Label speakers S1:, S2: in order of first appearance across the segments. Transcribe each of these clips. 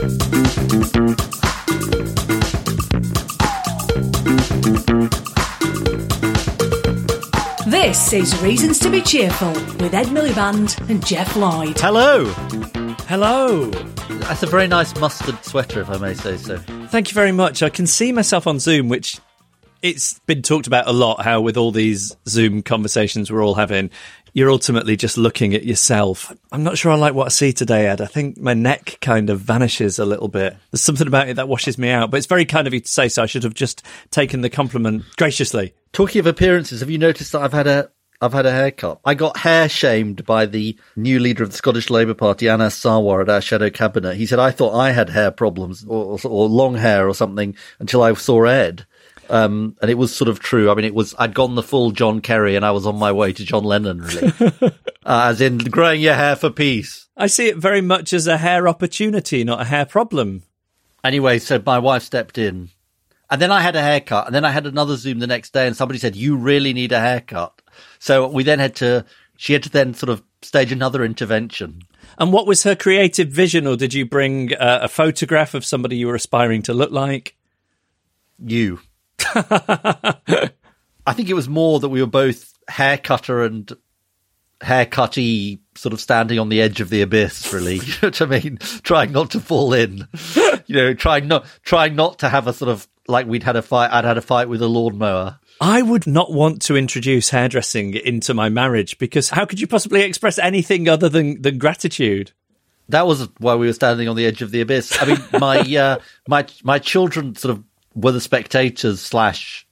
S1: This is Reasons to be Cheerful with Ed Miliband and Geoff Lloyd.
S2: Hello.
S3: Hello.
S2: That's a very nice mustard sweater, if I may say so.
S3: Thank you very much. I can see myself on Zoom, which it's been talked about a lot how with all these Zoom conversations we're all having, you're ultimately just looking at yourself. I'm not sure I like what I see today, Ed. I think my neck kind of vanishes a little bit. There's something about it that washes me out, but it's very kind of you to say so. I should have just taken the compliment graciously.
S2: Talking of appearances, have you noticed that I've had a I've had a haircut. I got hair shamed by the new leader of the Scottish Labour Party, Anas Sarwar, at our shadow cabinet. He said I thought I had hair problems or, or long hair or something until I saw Ed. Um, and it was sort of true. I mean, it was, I'd gone the full John Kerry and I was on my way to John Lennon, really. uh, as in growing your hair for peace.
S3: I see it very much as a hair opportunity, not a hair problem.
S2: Anyway, so my wife stepped in and then I had a haircut and then I had another Zoom the next day and somebody said, you really need a haircut. So we then had to, she had to then sort of stage another intervention.
S3: And what was her creative vision, or did you bring uh, a photograph of somebody you were aspiring to look like?
S2: You. I think it was more that we were both hair cutter and haircutty, sort of standing on the edge of the abyss. Really, you know what I mean? Trying not to fall in. You know, trying not trying not to have a sort of like we'd had a fight. I'd had a fight with a lawnmower.
S3: I would not want to introduce hairdressing into my marriage because how could you possibly express anything other than, than gratitude?
S2: That was why we were standing on the edge of the abyss. I mean, my uh, my my children sort of were the spectators slash,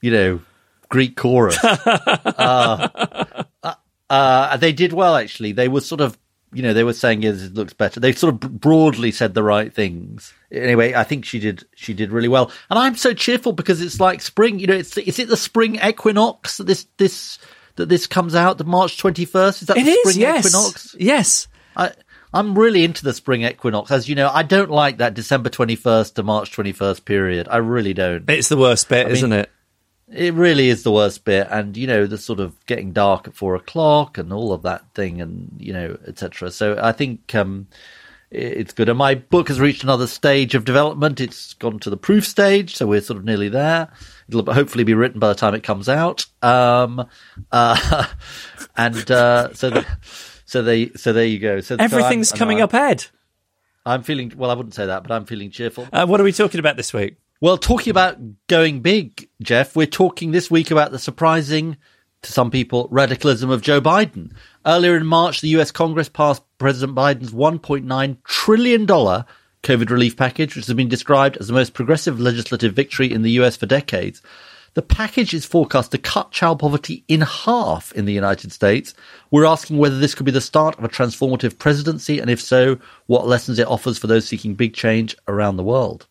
S2: you know, Greek chorus. uh, uh, uh, they did well actually. They were sort of, you know, they were saying, "Yes, it looks better." They sort of broadly said the right things. Anyway, I think she did. She did really well, and I'm so cheerful because it's like spring. You know, it's is it the spring equinox that this this that this comes out the March 21st? Is that
S3: It
S2: the
S3: is,
S2: spring
S3: yes.
S2: equinox?
S3: Yes.
S2: I, I'm really into the spring equinox. As you know, I don't like that December 21st to March 21st period. I really don't.
S3: It's the worst bit,
S2: mean-
S3: isn't it?
S2: It really is the worst bit. And, you know, the sort of getting dark at four o'clock and all of that thing and, you know, etc. So I think, um, it's good. And my book has reached another stage of development. It's gone to the proof stage. So we're sort of nearly there. It'll hopefully be written by the time it comes out. Um, uh, and, uh, so, the, so they, so there you go. So so I'm-
S3: Everything's coming
S2: I'm-
S3: up, Ed.
S2: I'm feeling well. I wouldn't say that, but I'm feeling cheerful.
S3: Uh, what are we talking about this week?
S2: Well, talking about going big, Geoff, we're talking this week about the surprising, to some people, radicalism of Joe Biden. Earlier in March, the US Congress passed President Biden's $1.9 trillion COVID relief package, which has been described as the most progressive legislative victory in the US for decades. The package is forecast to cut child poverty in half in the United States. We're asking whether this could be the start of a transformative presidency, and if so, what lessons it offers for those seeking big change around the world.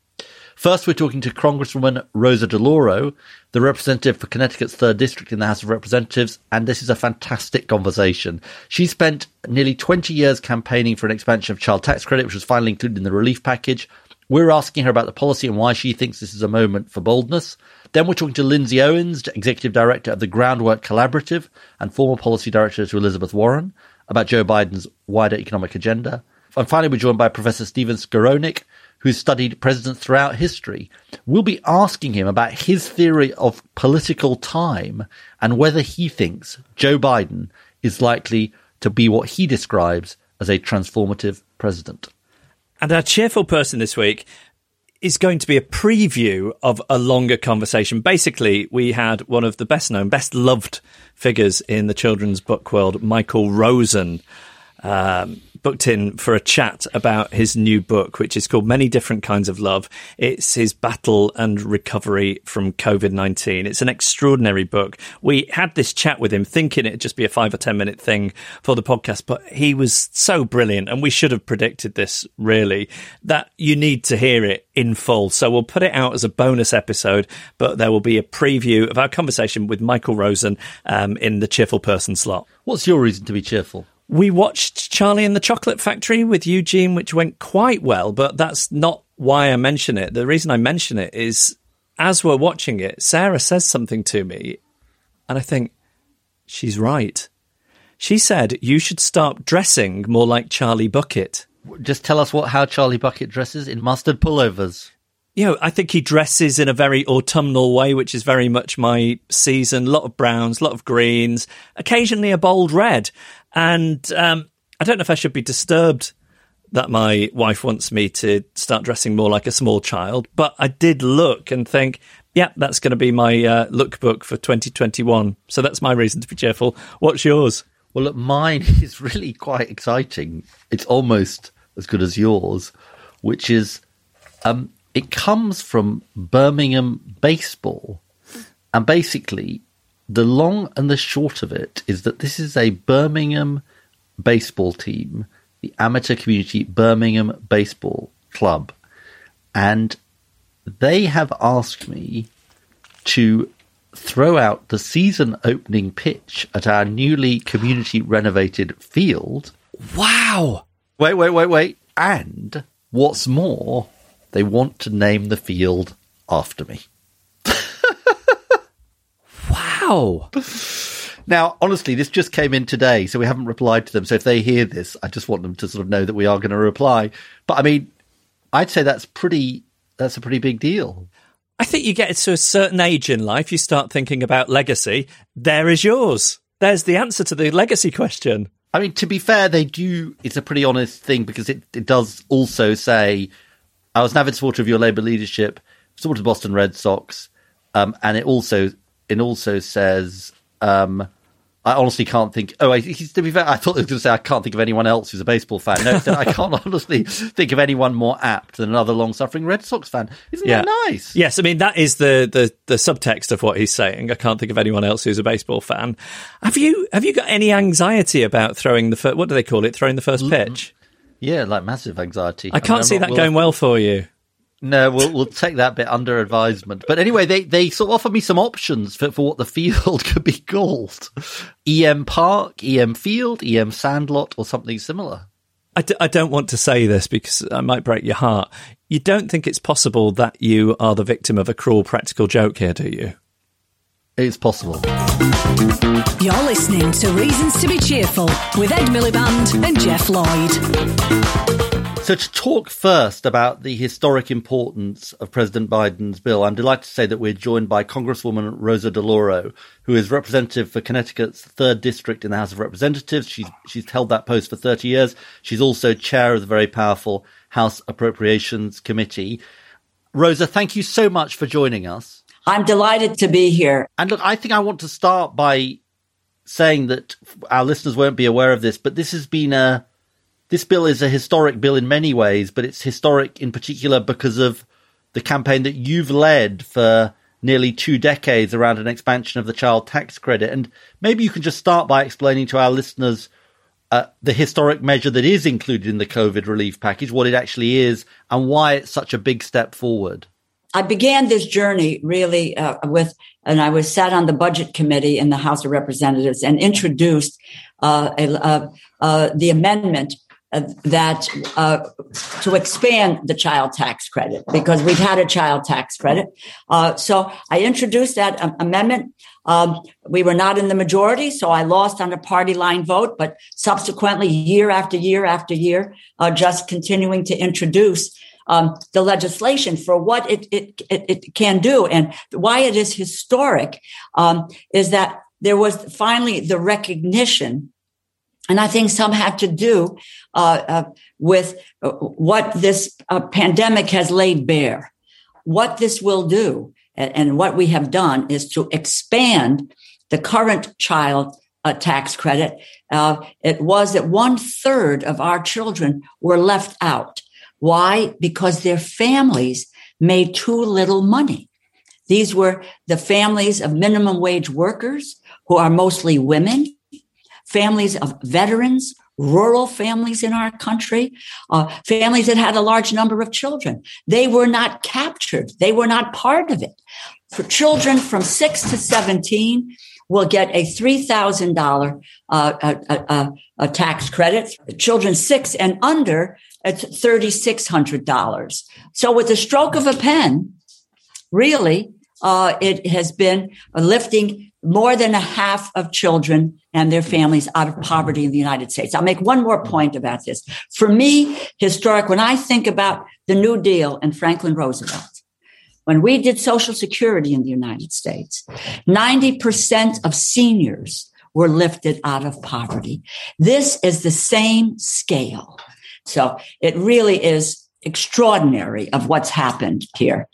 S2: First, we're talking to Congresswoman Rosa DeLauro, the representative for Connecticut's 3rd District in the House of Representatives, and this is a fantastic conversation. She spent nearly 20 years campaigning for an expansion of child tax credit, which was finally included in the relief package. We're asking her about the policy and why she thinks this is a moment for boldness. Then we're talking to Lindsay Owens, Executive Director of the Groundwork Collaborative and former Policy Director to Elizabeth Warren, about Joe Biden's wider economic agenda. And finally, we're joined by Professor Stephen Skowronek, who's studied presidents throughout history. We'll be asking him about his theory of political time and whether he thinks Joe Biden is likely to be what he describes as a transformative president.
S3: And our cheerful person this week is going to be a preview of a longer conversation. Basically, we had one of the best known, best loved figures in the children's book world, Michael Rosen, um, booked in for a chat about his new book, which is called Many Different Kinds of Love. It's his battle and recovery from COVID 19. It's an extraordinary book. We had this chat with him thinking it'd just be a five or 10 minute thing for the podcast, but he was so brilliant. And we should have predicted this really that you need to hear it in full. So we'll put it out as a bonus episode, but there will be a preview of our conversation with Michael Rosen um, in the Cheerful Person slot.
S2: What's your reason to be cheerful?
S3: We watched Charlie and the Chocolate Factory with Eugene, which went quite well, but that's not why I mention it. The reason I mention it is as we're watching it, Sarah says something to me, and I think she's right. She said you should start dressing more like Charlie Bucket.
S2: Just tell us what how Charlie Bucket dresses in mustard pullovers.
S3: You know, I think he dresses in a very autumnal way, which is very much my season. A lot of browns, a lot of greens, occasionally a bold red. And um, I don't know if I should be disturbed that my wife wants me to start dressing more like a small child, but I did look and think, yeah, that's going to be my uh, lookbook for 2021. So that's my reason to be cheerful. What's yours?
S2: Well, look, mine is really quite exciting. It's almost as good as yours, which is um, it comes from Birmingham baseball. And basically, the long and the short of it is that this is a Birmingham baseball team, the amateur community Birmingham Baseball Club. And they have asked me to throw out the season opening pitch at our newly community renovated field.
S3: Wow.
S2: Wait, wait, wait, wait. And what's more, they want to name the field after me.
S3: Wow.
S2: Now, honestly, this just came in today, so we haven't replied to them. So if they hear this, I just want them to sort of know that we are going to reply. But I mean, I'd say that's pretty. That's a pretty big deal.
S3: I think you get to a certain age in life, you start thinking about legacy. There is yours. There's the answer to the legacy question.
S2: I mean, to be fair, they do. It's a pretty honest thing because it, it does also say, I was an avid supporter of your Labour leadership, supported the Boston Red Sox, um, and it also it also says, um, I honestly can't think. Oh, I, to be fair, I thought it was going to say I can't think of anyone else who's a baseball fan. No, I can't honestly think of anyone more apt than another long-suffering Red Sox fan. Isn't
S3: Yeah.
S2: that nice?
S3: Yes, I mean that is the, the the subtext of what he's saying. I can't think of anyone else who's a baseball fan. Have you have you got any anxiety about throwing the first? What do they call it? Throwing the first pitch?
S2: Yeah, like massive anxiety.
S3: I can't
S2: mean,
S3: see that going well for you.
S2: No, we'll we'll take that bit under advisement. But anyway, they they sort of offered me some options for for what the field could be called: EM Park, EM Field, EM Sandlot, or something similar.
S3: I, d- I don't want to say this because I might break your heart. You don't think it's possible that you are the victim of a cruel practical joke here, do you?
S2: It's possible.
S1: You're listening to Reasons to be Cheerful with Ed Miliband and Geoff Lloyd.
S2: So, to talk first about the historic importance of President Biden's bill, I'm delighted to say that we're joined by Congresswoman Rosa DeLauro, who is representative for Connecticut's third district in the House of Representatives. She's she's held that post for 30 years. She's also chair of the very powerful House Appropriations Committee. Rosa, thank you so much for joining us.
S4: I'm delighted to be here.
S2: And look, I think I want to start by saying that our listeners won't be aware of this, but this has been a this bill is a historic bill in many ways, but it's historic in particular because of the campaign that you've led for nearly two decades around an expansion of the child tax credit. And maybe you can just start by explaining to our listeners uh, the historic measure that is included in the COVID relief package, what it actually is, and why it's such a big step forward.
S4: I began this journey really uh, with, and I was sat on the budget committee in the House of Representatives and introduced uh, a, uh, uh, the amendment that uh, to expand the child tax credit because we've had a child tax credit. Uh, so I introduced that um, amendment. Um, we were not in the majority, so I lost on a party line vote. But subsequently, year after year after year, uh, just continuing to introduce um, the legislation for what it, it, it, it can do and why it is historic um, is that there was finally the recognition and I think some had to do uh, uh, with uh, what this uh, pandemic has laid bare. What this will do, and, and, what we have done, is to expand the current child uh, tax credit. Uh, it was that one third of our children were left out. Why? Because their families made too little money. These were the families of minimum wage workers who are mostly women families of veterans, rural families in our country, uh, families that had a large number of children. They were not captured. They were not part of it. For children from six to 17, will get a $3,000 uh, a, a, a tax credit. Children six and under, it's $3,600. So with the stroke of a pen, really, uh, it has been lifting more than a half of children and their families out of poverty in the United States. I'll make one more point about this. For me, historic, when I think about the New Deal and Franklin Roosevelt, when we did Social Security in the United States, 90% of seniors were lifted out of poverty. This is the same scale. So it really is extraordinary of what's happened here.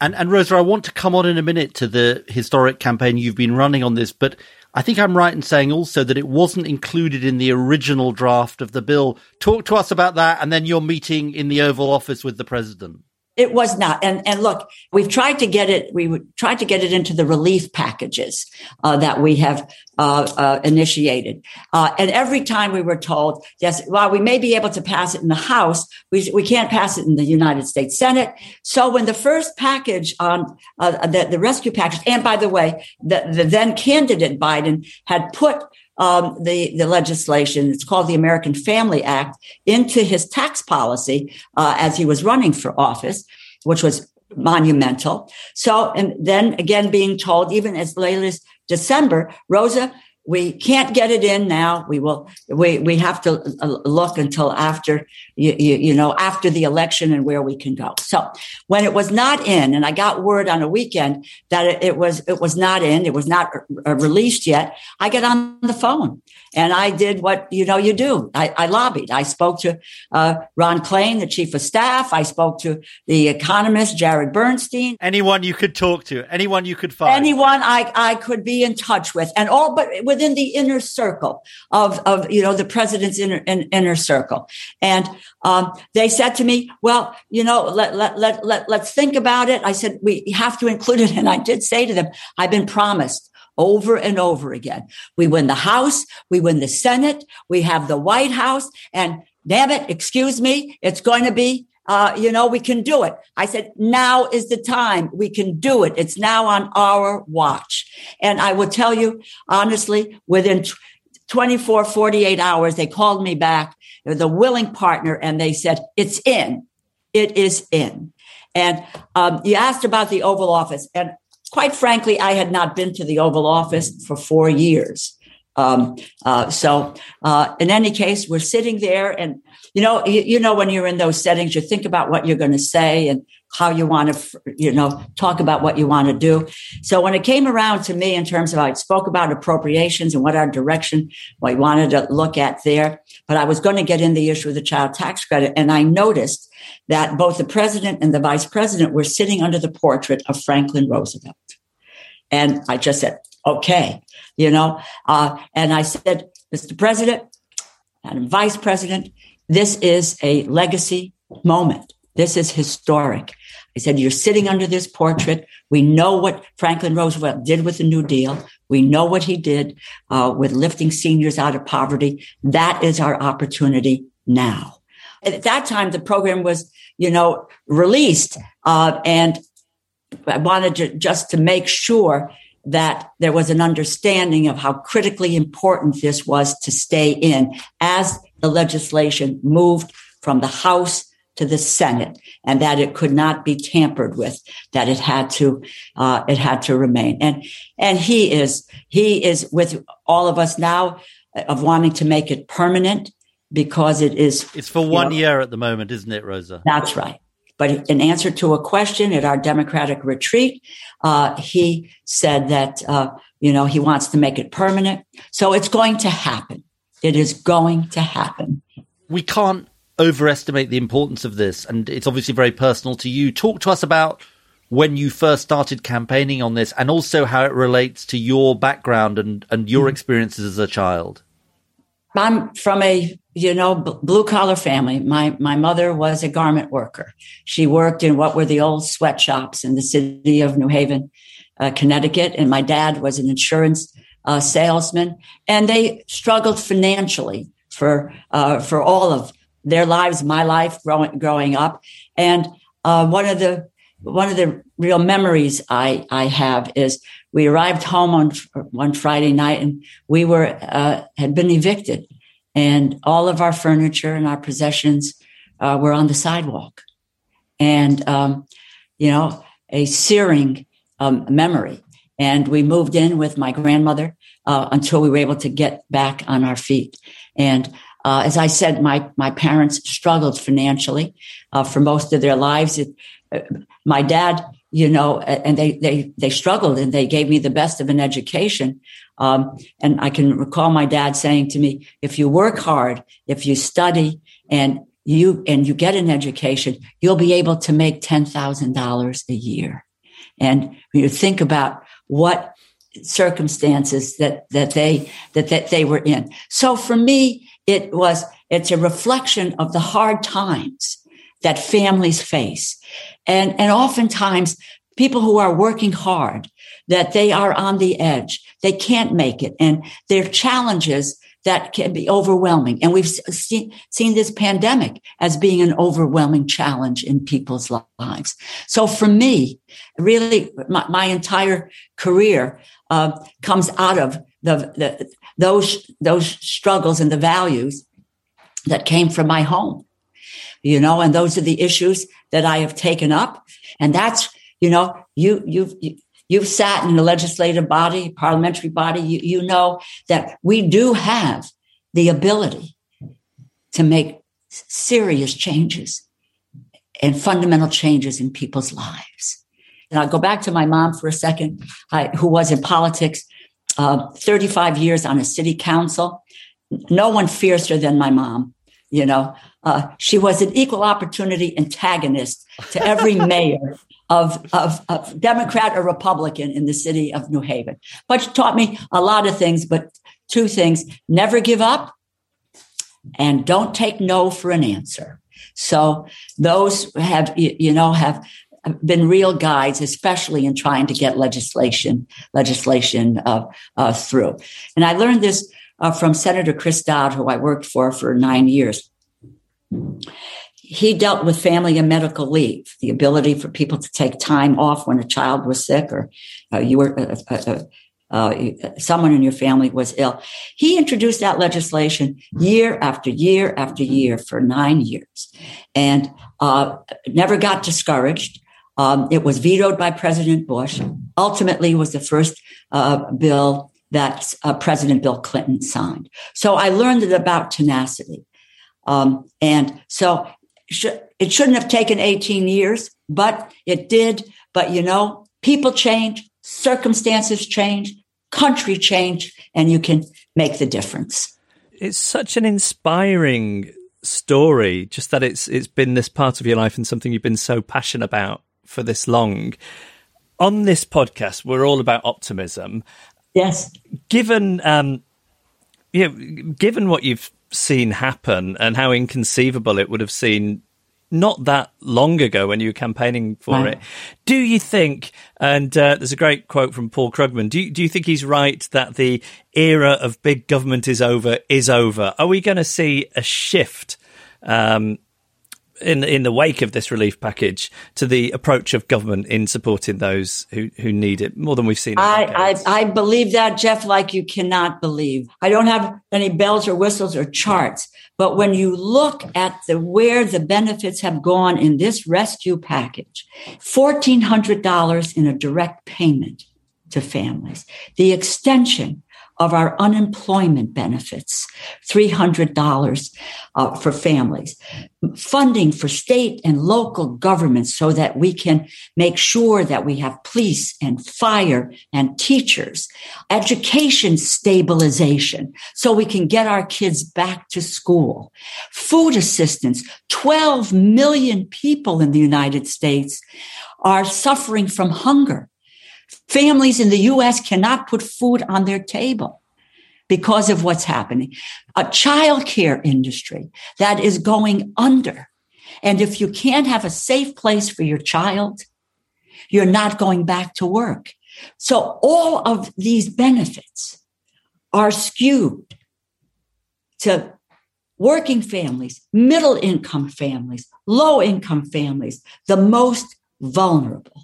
S2: And and Rosa, I want to come on in a minute to the historic campaign you've been running on this, but I think I'm right in saying also that it wasn't included in the original draft of the bill. Talk to us about that and then your meeting in the Oval Office with the president.
S4: It was not. And, and look, we've tried to get it, we tried to get it into the relief packages uh, that we have uh, uh, initiated. Uh, and every time we were told, yes, while we may be able to pass it in the House, we, we can't pass it in the United States Senate. So when the first package on uh, the, the rescue package, and by the way, the, the then candidate Biden had put um, the the legislation. It's called the American Family Act into his tax policy uh, as he was running for office, which was monumental. So, and then again, being told even as late as December, Rosa, we can't get it in now. We will. We we have to uh, look until after you, you, you know after the election and where we can go. So when it was not in, and I got word on a weekend that it, it was it was not in, it was not uh, released yet. I get on the phone and I did what you know you do. I, I lobbied. I spoke to uh, Ron Klain, the chief of staff. I spoke to the economist Jared Bernstein.
S2: Anyone you could talk to, anyone you could find,
S4: anyone I I could be in touch with, and all but within the inner circle of, of you know, the president's inner, in, inner circle. And um, they said to me, well, you know, let, let, let, let, let's think about it. I said, we have to include it. And I did say to them, I've been promised over and over again. We win the House, we win the Senate, we have the White House, and damn it, excuse me, it's going to be uh, you know, we can do it. I said, now is the time. We can do it. It's now on our watch. And I will tell you, honestly, within 24, 48 hours, they called me back, the willing partner, and they said, it's in. It is in. And um, you asked about the Oval Office. And quite frankly, I had not been to the Oval Office for four years. Um, uh, so, uh, in any case, we're sitting there and you know, you, you know, when you're in those settings, you think about what you're going to say and how you want to, you know, talk about what you want to do. So when it came around to me in terms of I spoke about appropriations and what our direction, what we wanted to look at there, but I was going to get in the issue of the child tax credit. And I noticed that both the president and the vice president were sitting under the portrait of Franklin Roosevelt. And I just said, okay, you know, uh, and I said, Mr. President and Vice President, this is a legacy moment. This is historic. I said, You're sitting under this portrait. We know what Franklin Roosevelt did with the New Deal. We know what he did uh, with lifting seniors out of poverty. That is our opportunity now. At that time, the program was, you know, released. Uh, and I wanted to just to make sure that there was an understanding of how critically important this was to stay in as the legislation moved from the House to the Senate, and that it could not be tampered with. That it had to, uh, it had to remain. And and he is he is with all of us now of wanting to make it permanent because it is.
S2: It's for one know, year at the moment, isn't it, Rosa?
S4: That's right. But in answer to a question at our Democratic retreat, uh, he said that uh, you know he wants to make it permanent. So it's going to happen. It is going to happen.
S2: We can't overestimate the importance of this, and it's obviously very personal to you. Talk to us about when you first started campaigning on this, and also how it relates to your background and and your mm-hmm. experiences as a child.
S4: I'm from a you know blue collar family. My my mother was a garment worker. She worked in what were the old sweatshops in the city of New Haven, uh, Connecticut, and my dad was an insurance uh, salesmen, and they struggled financially for uh, for all of their lives, my life growing growing up. And uh, one of the one of the real memories I I have is we arrived home on one Friday night, and we were uh, had been evicted, and all of our furniture and our possessions uh, were on the sidewalk, and um, you know a searing um, memory and we moved in with my grandmother uh, until we were able to get back on our feet. And uh, as I said, my my parents struggled financially uh, for most of their lives. It, uh, my dad, you know, and they they they struggled, and they gave me the best of an education. Um, and I can recall my dad saying to me, "If you work hard, if you study, and you and you get an education, you'll be able to make ten thousand dollars a year." And you think about what circumstances that that they that that they were in. So for me, it was it's a reflection of the hard times that families face, and and oftentimes people who are working hard that they are on the edge, they can't make it, and their challenges that can be overwhelming. And we've seen, seen this pandemic as being an overwhelming challenge in people's lives. So for me, really, my, my entire career uh, comes out of the, the, those those struggles and the values that came from my home. You know, and those are the issues that I have taken up. And that's, you know, you, you've, you, You've sat in the legislative body, parliamentary body. You, you know that we do have the ability to make serious changes and fundamental changes in people's lives. And I'll go back to my mom for a second, I, who was in politics, uh, 35 years on a city council. No one fiercer than my mom. You know, uh, she was an equal opportunity antagonist to every mayor of, of, of Democrat or Republican in the city of New Haven. But she taught me a lot of things, but two things never give up and don't take no for an answer. So those have, you know, have been real guides, especially in trying to get legislation, legislation uh, uh, through. And I learned this uh, from Senator Chris Dodd, who I worked for for nine years he dealt with family and medical leave, the ability for people to take time off when a child was sick or uh, you were uh, uh, uh, uh, someone in your family was ill. He introduced that legislation year after year after year for nine years, and uh, never got discouraged. Um, it was vetoed by President Bush. Ultimately, was the first bill that President Bill Clinton signed. So I learned about tenacity. Um, and so it shouldn't have taken 18 years, but it did. But you know, people change, circumstances change, country change, and you can make the difference.
S3: It's such an inspiring story, just that it's it's been this part of your life and something you've been so passionate about for this long. On this podcast, we're all about optimism.
S4: Yes.
S3: Given um, you know, given what you've seen happen and how inconceivable it would have seemed not that long ago when you were campaigning for right. it. Do you think, and uh, there's a great quote from Paul Krugman, do you, do you think he's right that the era of big government is over, is over? Are we going to see a shift um, in in the wake of this relief package to the approach of government in supporting those who, who need it more than we've seen.
S4: I, I, I believe that, Geoff, like you cannot believe. I don't have any bells or whistles or charts, but when you look at the where the benefits have gone in this rescue package, fourteen hundred dollars in a direct payment to families, the extension of our unemployment benefits, $300 uh, for families, funding for state and local governments so that we can make sure that we have police and fire and teachers, education stabilization so we can get our kids back to school, food assistance. 12 million people in the United States are suffering from hunger. Families in the U.S. cannot put food on their table because of what's happening. A childcare industry that is going under. And if you can't have a safe place for your child, you're not going back to work. So all of these benefits are skewed to working families, middle income families, low income families, the most vulnerable.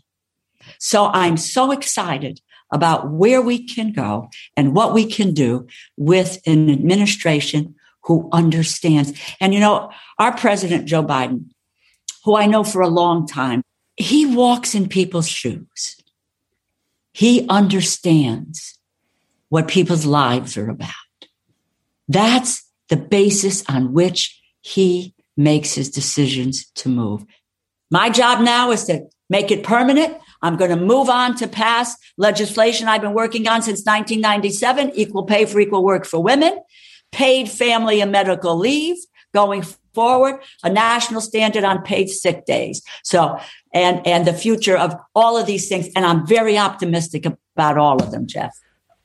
S4: So I'm so excited about where we can go and what we can do with an administration who understands. And you know, our president, Joe Biden, who I know for a long time, he walks in people's shoes. he understands what people's lives are about. That's the basis on which he makes his decisions to move. My job now is to make it permanent. I'm going to move on to pass legislation I've been working on since 1997, equal pay for equal work for women, paid family and medical leave going forward, a national standard on paid sick days. So, and, and the future of all of these things. And I'm very optimistic about all of them, Geoff.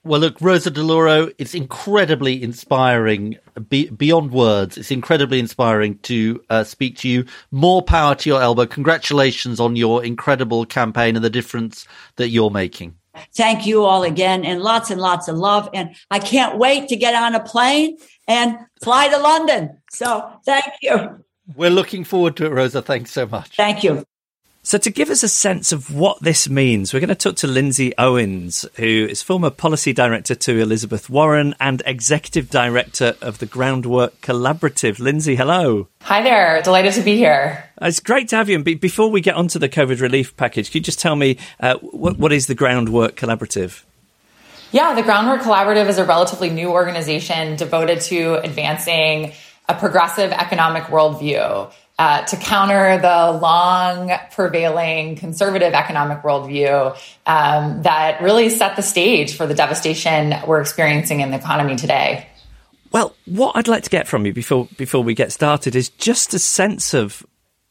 S2: Well, look, Rosa DeLauro, it's incredibly inspiring, be, beyond words. It's incredibly inspiring to uh, speak to you. More power to your elbow. Congratulations on your incredible campaign and the difference that you're making.
S4: Thank you all again and lots and lots of love. And I can't wait to get on a plane and fly to London. So thank you.
S2: We're looking forward to it, Rosa. Thanks so much.
S4: Thank you.
S3: So, to give us a sense of what this means, we're going to talk to Lindsay Owens, who is former policy director to Elizabeth Warren and executive director of the Groundwork Collaborative. Lindsay, hello.
S5: Hi there. Delighted to be here.
S3: It's great to have you. And be- before we get onto the COVID relief package, could you just tell me uh, what, what is the Groundwork Collaborative?
S5: Yeah, the Groundwork Collaborative is a relatively new organization devoted to advancing a progressive economic worldview uh, to counter the long prevailing conservative economic worldview um, that really set the stage for the devastation we're experiencing in the economy today.
S3: Well, what I'd like to get from you before before we get started is just a sense of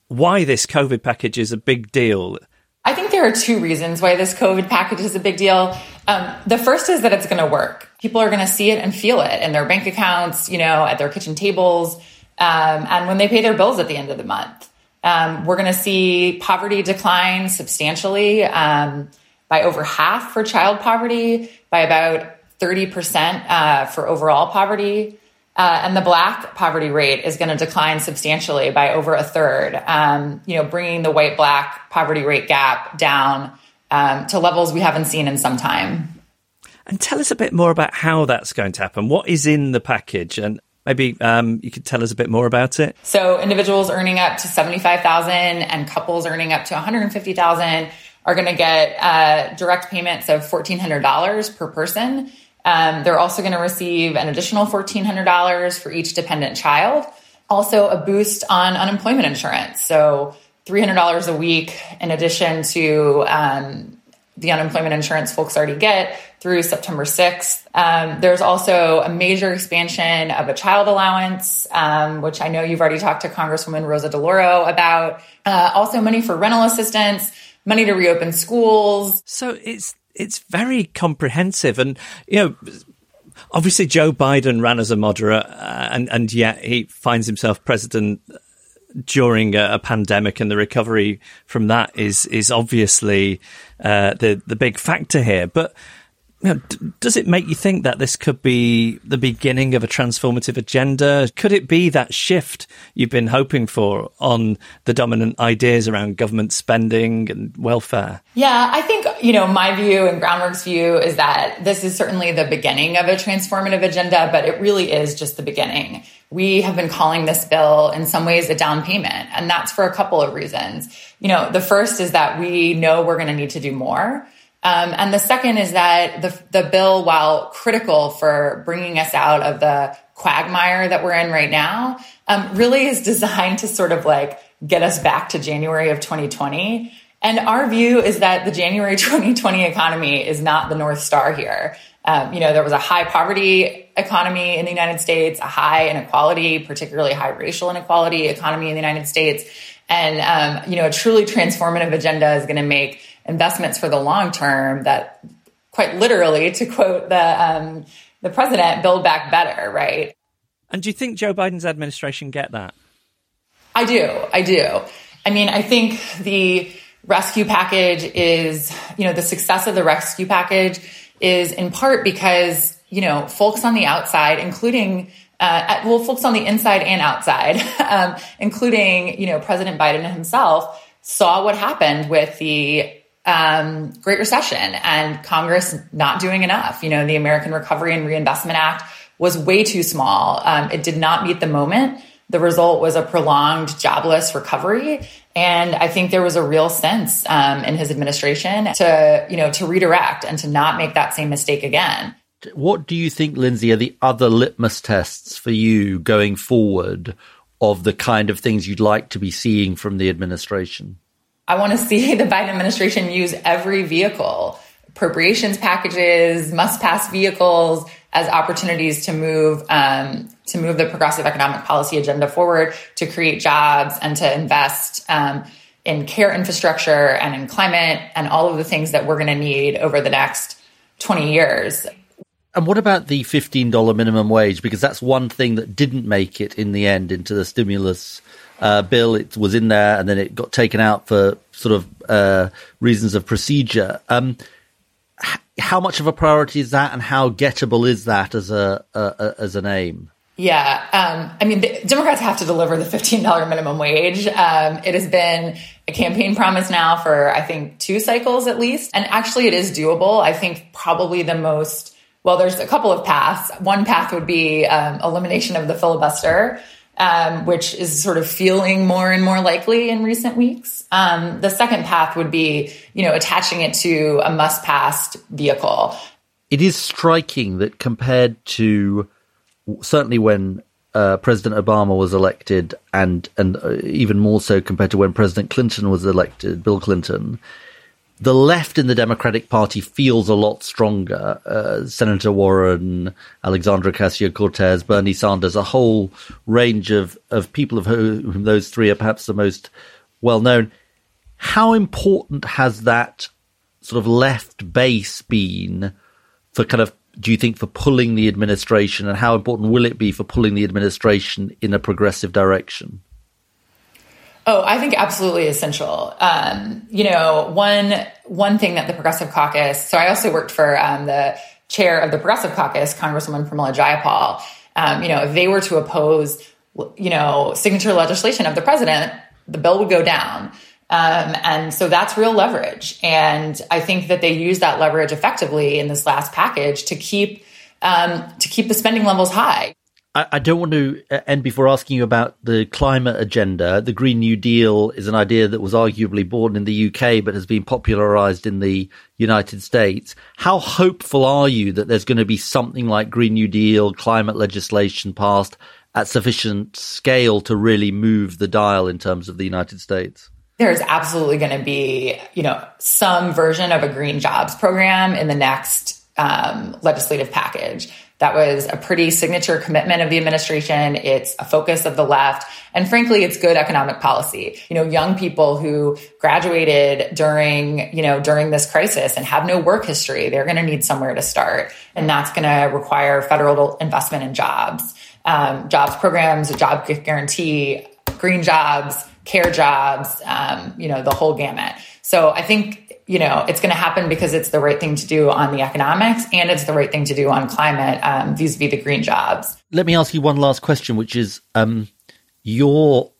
S3: why this COVID package is a big deal.
S5: I think there are two reasons why this COVID package is a big deal. Um, the first is that it's going to work. People are going to see it and feel it in their bank accounts, you know, at their kitchen tables um, and when they pay their bills at the end of the month. Um, we're going to see poverty decline substantially um, by over half for child poverty, by about 30% uh, for overall poverty. Uh, and the black poverty rate is going to decline substantially by over a third, um, you know, bringing the white black poverty rate gap down um, to levels we haven't seen in some time.
S3: And tell us a bit more about how that's going to happen. What is in the package, and Maybe um, you could tell us a bit more about it.
S5: So, individuals earning up to seventy-five thousand and couples earning up to one hundred fifty thousand are going to get uh, direct payments of fourteen hundred dollars per person. Um, they're also going to receive an additional fourteen hundred dollars for each dependent child. Also, a boost on unemployment insurance. So, three hundred dollars a week in addition to um, the unemployment insurance folks already get through September 6th. Um, there's also a major expansion of a child allowance, um, which I know you've already talked to Congresswoman Rosa DeLauro about. Uh, also, money for rental assistance, money to reopen schools.
S3: So it's it's very comprehensive, and you know. Obviously, Joe Biden ran as a moderate, uh, and and yet he finds himself president during a, a, pandemic, and the recovery from that is is obviously uh, the the big factor here. But d- does it make you think that this could be the beginning of a transformative agenda? Could it be that shift you've been hoping for on the dominant ideas around government spending and welfare?
S5: Yeah, I think, you know, my view and Groundwork's view is that this is certainly the beginning of a transformative agenda, but it really is just the beginning. We have been calling this bill in some ways a down payment, and that's for a couple of reasons. You know, the first is that we know we're going to need to do more. Um, and the second is that the, the bill, while critical for bringing us out of the quagmire that we're in right now, um, really is designed to sort of like get us back to January of 2020. And our view is that the January 2020 economy is not the North Star here. Um, you know, there was a high poverty economy in the United States, a high inequality, particularly high racial inequality economy in the United States. And, um, you know, a truly transformative agenda is going to make investments for the long term that quite literally to quote the um, the president build back better right?
S3: And do you think joe biden's administration get that?
S5: I do. I do. I mean i think the rescue package is you know the success of the rescue package is in part because you know folks on the outside including uh, well folks on the inside and outside um, including you know president biden himself saw what happened with the um, Great Recession and Congress not doing enough. You know, the American Recovery and Reinvestment Act was way too small. Um, it did not meet the moment. The result was a prolonged jobless recovery. And I think there was a real sense um, in his administration to, you know, to redirect and to not make that same mistake again.
S2: What do you think, Lindsay, are the other litmus tests for you going forward of the kind of things you'd like to be seeing from the administration?
S5: I want to see the Biden administration use every vehicle, appropriations packages, must pass vehicles as opportunities to move um, to move the progressive economic policy agenda forward, to create jobs and to invest um, in care infrastructure and in climate and all of the things that we're going to need over the next 20 years.
S2: And what about the $15 minimum wage? Because that's one thing that didn't make it in the end into the stimulus uh, bill. It was in there and then it got taken out for sort of uh, reasons of procedure. Um, how much of a priority is that, and how gettable is that as a, a, a as an aim?
S5: Yeah, um, I mean, Democrats have to deliver the fifteen dollar minimum wage. Um, it has been a campaign promise now for I think two cycles at least, and actually, it is doable. I think probably the most well, there's a couple of paths. One path would be um, elimination of the filibuster um, which is sort of feeling more and more likely in recent weeks. Um, the second path would be, you know, attaching it to a must-pass vehicle.
S2: It is striking that compared to certainly when uh, President Obama was elected, and and uh, even more so compared to when President Clinton was elected, Bill Clinton, the left in the Democratic Party feels a lot stronger. Uh, Senator Warren, Alexandria Ocasio Cortez, Bernie Sanders, a whole range of, of people of whom those three are perhaps the most well known. How important has that sort of left base been for kind of, do you think, for pulling the administration, and how important will it be for pulling the administration in a progressive direction?
S5: Oh, I think absolutely essential. Um, you know, one one thing that the Progressive Caucus. So I also worked for um, the chair of the Progressive Caucus, Congresswoman Pramila Jayapal. Um, you know, if they were to oppose, you know, signature legislation of the president, the bill would go down. Um, and so that's real leverage. And I think that they use that leverage effectively in this last package to keep um, to keep the spending levels high.
S2: I, don't want to uh, end before asking you about the climate agenda. The Green New Deal is an idea that was arguably born in the UK but has been popularized in the United States. How hopeful are you that there's going to be something like Green New Deal, climate legislation passed at sufficient scale to really move the dial in terms of the United States?
S5: There's absolutely going to be, you know, some version of a green jobs program in the next um, legislative package. That was a pretty signature commitment of the administration. It's a focus of the left. And frankly, it's good economic policy. You know, young people who graduated during, you know, during this crisis and have no work history, they're going to need somewhere to start. And that's going to require federal investment in jobs, um, jobs programs, a job guarantee, green jobs, care jobs, um, you know, the whole gamut. So I think you know, it's going to happen because it's the right thing to do on the economics and it's the right thing to do on climate um, vis-a-vis the green jobs.
S2: Let me ask you one last question, which is, um, you're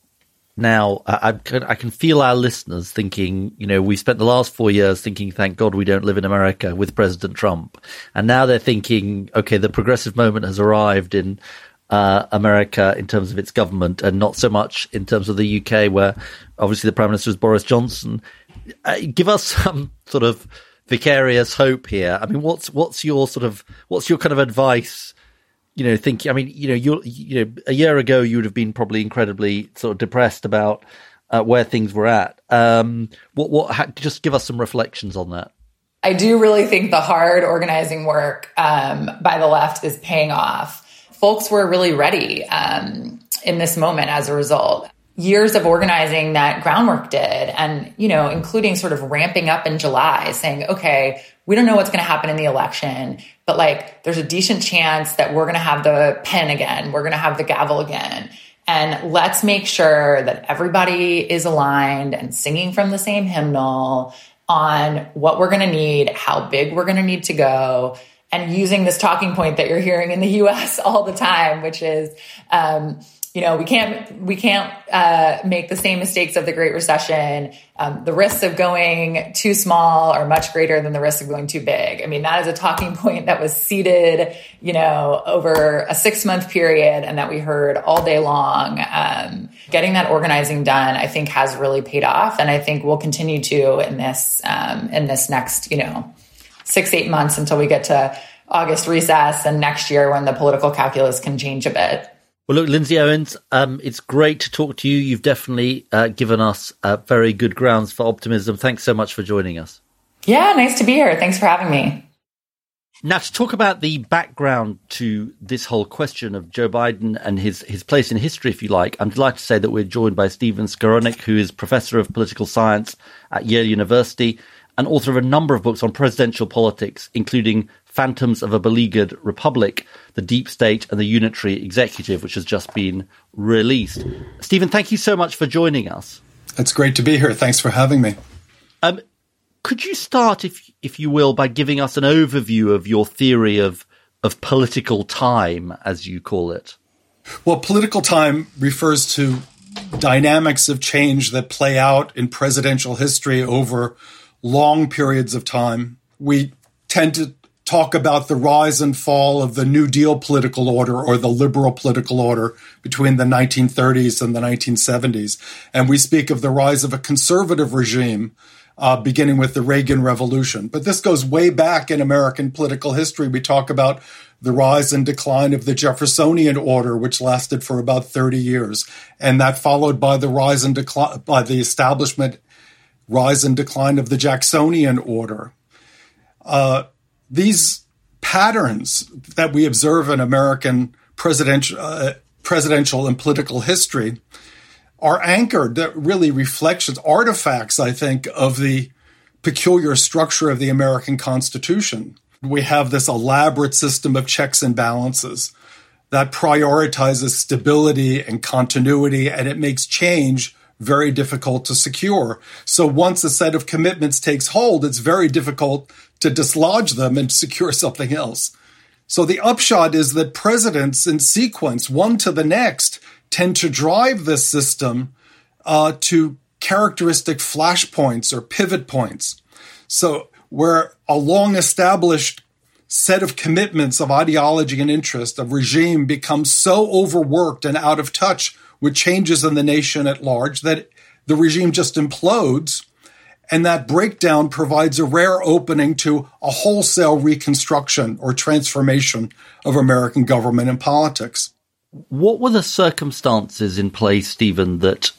S2: now, I, I, can feel our listeners thinking, you know, we spent the last four years thinking, thank God we don't live in America with President Trump. And now they're thinking, okay, the progressive moment has arrived in uh, America in terms of its government and not so much in terms of the UK, where obviously the Prime Minister is Boris Johnson uh, give us some sort of vicarious hope here. I mean, what's what's your sort of what's your kind of advice? You know, thinking. I mean, you know, you you know, a year ago you would have been probably incredibly sort of depressed about uh, where things were at. Um, what what? just give us some reflections on that.
S5: I do really think the hard organizing work um, by the left is paying off. Folks were really ready um, in this moment as a result years of organizing that groundwork did and you know including sort of ramping up in july saying okay we don't know what's going to happen in the election but like there's a decent chance that we're going to have the pen again we're going to have the gavel again. And let's make sure that everybody is aligned and singing from the same hymnal on what we're going to need how big we're going to need to go and using this talking point that you're hearing in the us all the time which is um, you know, we can't we can't uh, make the same mistakes of the Great Recession. Um, the risks of going too small are much greater than the risks of going too big. I mean, that is a talking point that was seeded, you know, over a six month period, and that we heard all day long. Um, getting that organizing done, I think, has really paid off, and I think we'll continue to in this um, in this next, you know, six eight months until we get to August recess and next year when the political calculus can change a bit.
S2: Well, look, Lindsay Owens, um, it's great to talk to you. You've definitely uh, given us uh, very good grounds for optimism. Thanks so much for joining us.
S5: Yeah, nice to be here. Thanks for having me.
S2: Now, to talk about the background to this whole question of Joe Biden and his, his place in history, if you like, I'm delighted to say that we're joined by Stephen Skowronek, who is professor of political science at Yale University and author of a number of books on presidential politics, including Phantoms of a Beleaguered Republic, The Deep State and the Unitary Executive, which has just been released. Stephen, thank you so much for joining us.
S6: It's great to be here. Thanks for having me.
S2: Um, could you start, if if you will, by giving us an overview of your theory of of political time, as you call it?
S6: Well, political time refers to dynamics of change that play out in presidential history over long periods of time. We tend to talk about the rise and fall of the New Deal political order or the liberal political order between the 1930s and the 1970s. And we speak of the rise of a conservative regime uh, beginning with the Reagan Revolution. But this goes way back in American political history. We talk about the rise and decline of the Jeffersonian order, which lasted for about 30 years. And that followed by the rise and decline, by the establishment, rise and decline of the Jacksonian order. Uh, these patterns that we observe in American presidential, uh, presidential and political history are anchored, that really reflections, artifacts, I think, of the peculiar structure of the American Constitution. We have this elaborate system of checks and balances that prioritizes stability and continuity, and it makes change very difficult to secure. So once a set of commitments takes hold, it's very difficult to dislodge them and secure something else. So the upshot is that presidents in sequence, one to the next, tend to drive this system uh, to characteristic flashpoints or pivot points. So where a long established set of commitments of ideology and interest of regime becomes so overworked and out of touch with changes in the nation at large that the regime just implodes and that breakdown provides a rare opening to a wholesale reconstruction or transformation of American government and politics.
S2: What were the circumstances in place, Stephen, that,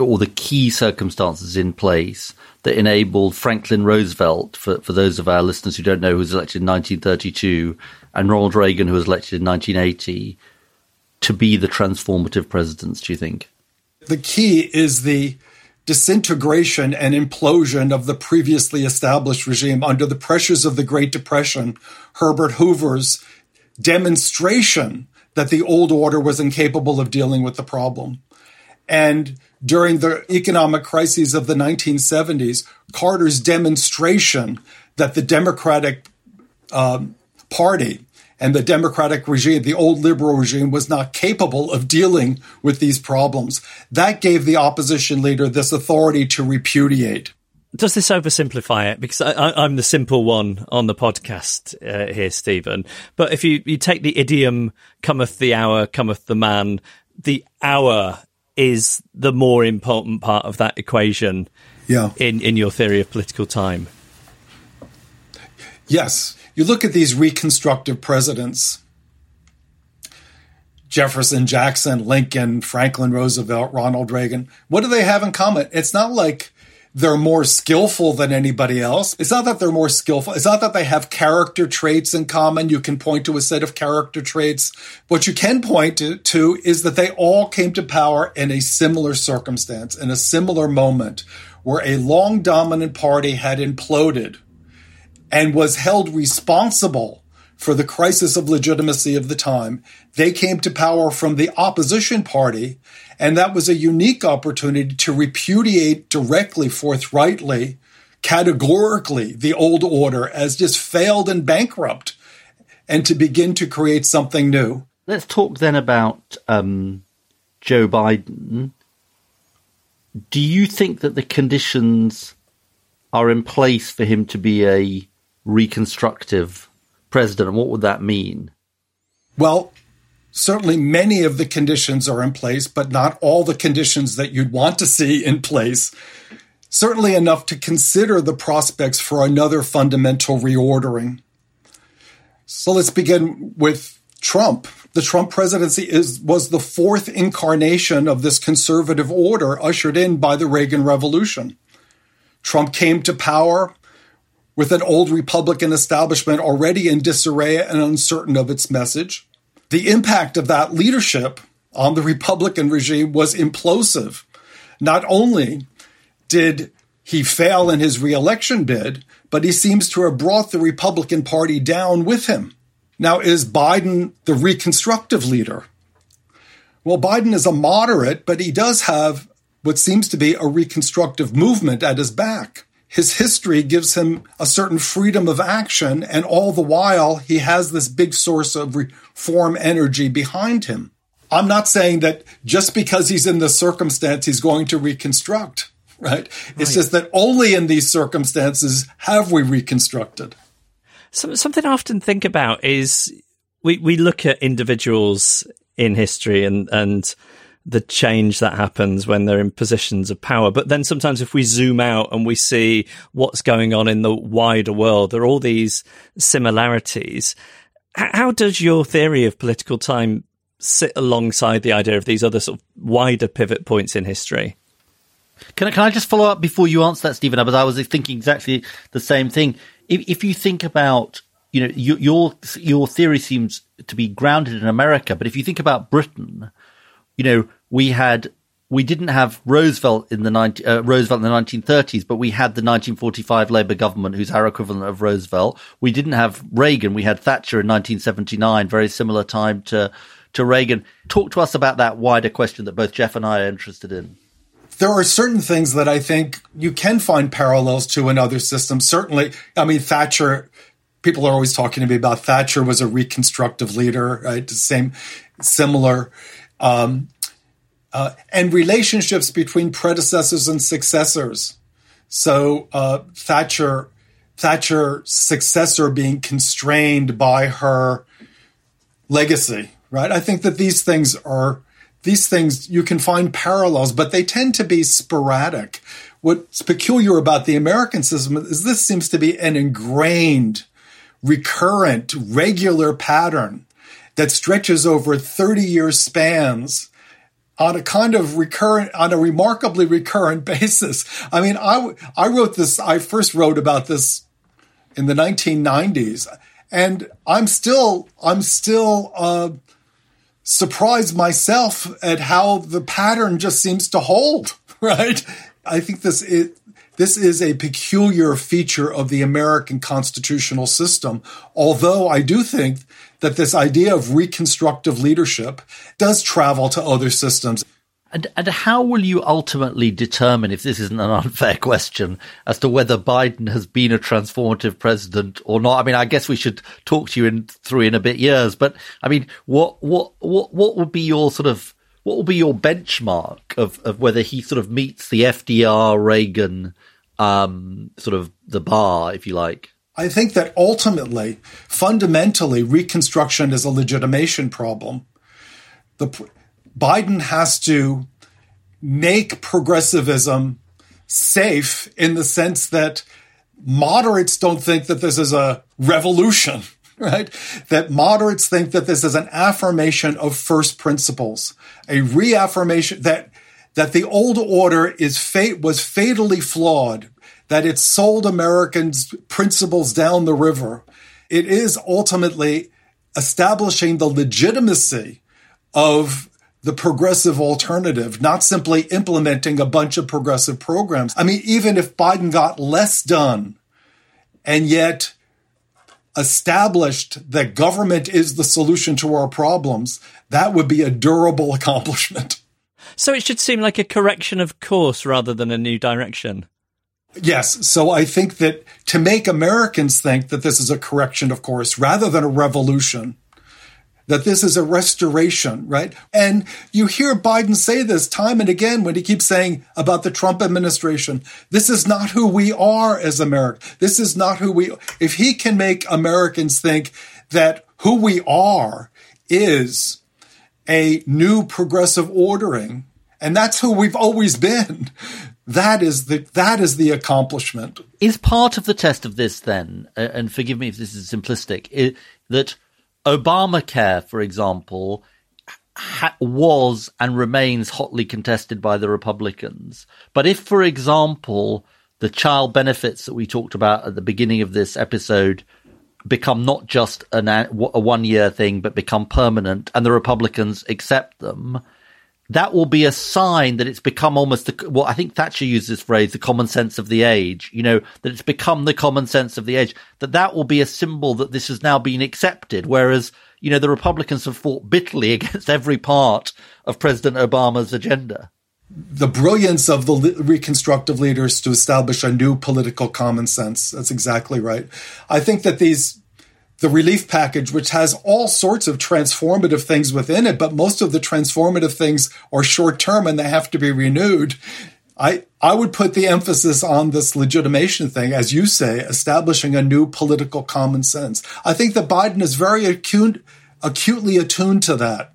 S2: or the key circumstances in place that enabled Franklin Roosevelt, for, for those of our listeners who don't know, who was elected in 1932, and Ronald Reagan, who was elected in 1980, to be the transformative presidents, do you think?
S6: The key is the disintegration and implosion of the previously established regime under the pressures of the Great Depression, Herbert Hoover's demonstration that the old order was incapable of dealing with the problem. And during the economic crises of the 1970s, Carter's demonstration that the Democratic um, Party and the democratic regime, the old liberal regime, was not capable of dealing with these problems. That gave the opposition leader this authority to repudiate.
S3: Does this oversimplify it? Because I, am the simple one on the podcast uh, here, Stephen. But if you, you take the idiom, cometh the hour, cometh the man, the hour is the more important part of that equation
S6: yeah.
S3: in, in your theory of political time.
S6: Yes you look at these reconstructive presidents Jefferson, Jackson, Lincoln, Franklin Roosevelt, Ronald Reagan. What do they have in common? It's not like they're more skillful than anybody else. It's not that they're more skillful. It's not that they have character traits in common. You can point to a set of character traits. What you can point to, to is that they all came to power in a similar circumstance, in a similar moment where a long dominant party had imploded and was held responsible for the crisis of legitimacy of the time. They came to power from the opposition party, and that was a unique opportunity to repudiate directly, forthrightly, categorically the old order as just failed and bankrupt, and to begin to create something new.
S2: let's talk then about um, Joe Biden. Do you think that the conditions are in place for him to be a reconstructive president? And what would that mean?
S6: Well, certainly many of the conditions are in place, but not all the conditions that you'd want to see in place. Certainly enough to consider the prospects for another fundamental reordering. So let's begin with Trump. The Trump presidency is was the fourth incarnation of this conservative order ushered in by the Reagan Revolution. Trump came to power with an old Republican establishment already in disarray and uncertain of its message. The impact of that leadership on the Republican regime was implosive. Not only did he fail in his reelection bid, but he seems to have brought the Republican Party down with him. Now, is Biden the reconstructive leader? Well, Biden is a moderate, but he does have what seems to be a reconstructive movement at his back. His history gives him a certain freedom of action, and all the while, he has this big source of reform energy behind him. I'm not saying that just because he's in this circumstance, he's going to reconstruct, right? right? It's just that only in these circumstances have we reconstructed.
S3: something I often think about is we, we look at individuals in history and, and the change that happens when they're in positions of power. But then sometimes if we zoom out and we see what's going on in the wider world, there are all these similarities. How does your theory of political time sit alongside the idea of these other sort of wider pivot points in history?
S2: Can I, can I just follow up before you answer that, Stephen? Because I was thinking exactly the same thing. If, if you think about, you know, your, your your theory seems to be grounded in America, but if you think about Britain, you know, we had we didn't have Roosevelt in the 19, uh, Roosevelt in the 1930s, but we had the 1945 Labour government, who's our equivalent of Roosevelt. We didn't have Reagan. We had Thatcher in 1979, very similar time to to Reagan. Talk to us about that wider question that both Geoff and I are interested in.
S6: There are certain things that I think you can find parallels to in other systems. Certainly, I mean Thatcher. People are always talking to me about Thatcher was a reconstructive leader, right? The same, similar. Um, uh, and relationships between predecessors and successors. So uh, Thatcher, Thatcher's successor being constrained by her legacy, right? I think that these things are these things you can find parallels, but they tend to be sporadic. What's peculiar about the American system is this seems to be an ingrained, recurrent, regular pattern that stretches over 30 year spans on a kind of recurrent, on a remarkably recurrent basis. I mean, I, I wrote this, I first wrote about this in the 1990s and I'm still, I'm still, uh, surprised myself at how the pattern just seems to hold, right? I think this is, this is a peculiar feature of the American constitutional system. Although I do think that this idea of reconstructive leadership does travel to other systems.
S2: And, and how will you ultimately determine, if this isn't an unfair question, as to whether Biden has been a transformative president or not? I mean, I guess we should talk to you in through in a bit years, but I mean, what what what what would be your sort of what will be your benchmark of, of whether he sort of meets the FDR Reagan um, sort of the bar, if you like?
S6: I think that ultimately, fundamentally, Reconstruction is a legitimation problem. The, Biden has to make progressivism safe in the sense that moderates don't think that this is a revolution, right? That moderates think that this is an affirmation of first principles, a reaffirmation that that the old order is fate was fatally flawed that it sold Americans principles down the river. It is ultimately establishing the legitimacy of the progressive alternative, not simply implementing a bunch of progressive programs. I mean, even if Biden got less done and yet established that government is the solution to our problems, that would be a durable accomplishment.
S3: So it should seem like a correction of course rather than a new direction.
S6: Yes. So I think that to make Americans think that this is a correction of course rather than a revolution, that this is a restoration, right? And you hear Biden say this time and again when he keeps saying about the Trump administration, this is not who we are as America. This is not who we, if he can make Americans think that who we are is a new progressive ordering, and that's who we've always been. That is the that is the accomplishment.
S2: Is part of the test of this then, and forgive me if this is simplistic, that Obamacare, for example, ha- was and remains hotly contested by the Republicans. But if, for example, the child benefits that we talked about at the beginning of this episode become not just an, a one year thing, but become permanent, and the Republicans accept them, that will be a sign that it's become almost the, well, I think Thatcher used this phrase, the common sense of the age, you know, that it's become the common sense of the age, that that will be a symbol that this has now been accepted. Whereas, you know, the Republicans have fought bitterly against every part of President Obama's agenda.
S6: The brilliance of the reconstructive leaders to establish a new political common sense. That's exactly right. I think that these the relief package, which has all sorts of transformative things within it, but most of the transformative things are short term and they have to be renewed. I, I would put the emphasis on this legitimation thing, as you say, establishing a new political common sense. I think that Biden is very acute, acutely attuned to that.